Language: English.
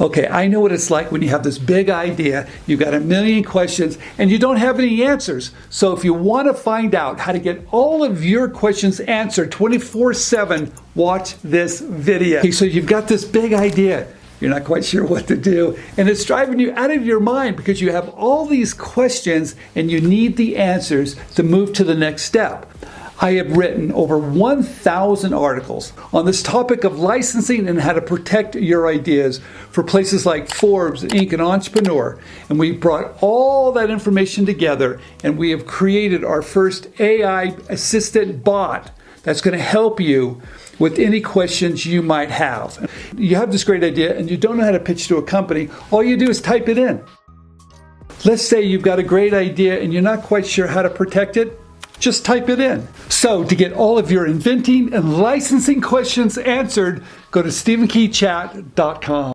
Okay, I know what it's like when you have this big idea, you've got a million questions, and you don't have any answers. So, if you want to find out how to get all of your questions answered 24 7, watch this video. Okay, so you've got this big idea. You're not quite sure what to do, and it's driving you out of your mind because you have all these questions and you need the answers to move to the next step. I have written over 1,000 articles on this topic of licensing and how to protect your ideas for places like Forbes, Inc., and Entrepreneur. And we brought all that information together and we have created our first AI assistant bot that's going to help you with any questions you might have. You have this great idea and you don't know how to pitch to a company, all you do is type it in. Let's say you've got a great idea and you're not quite sure how to protect it just type it in. So, to get all of your inventing and licensing questions answered, go to StephenKeyChat.com.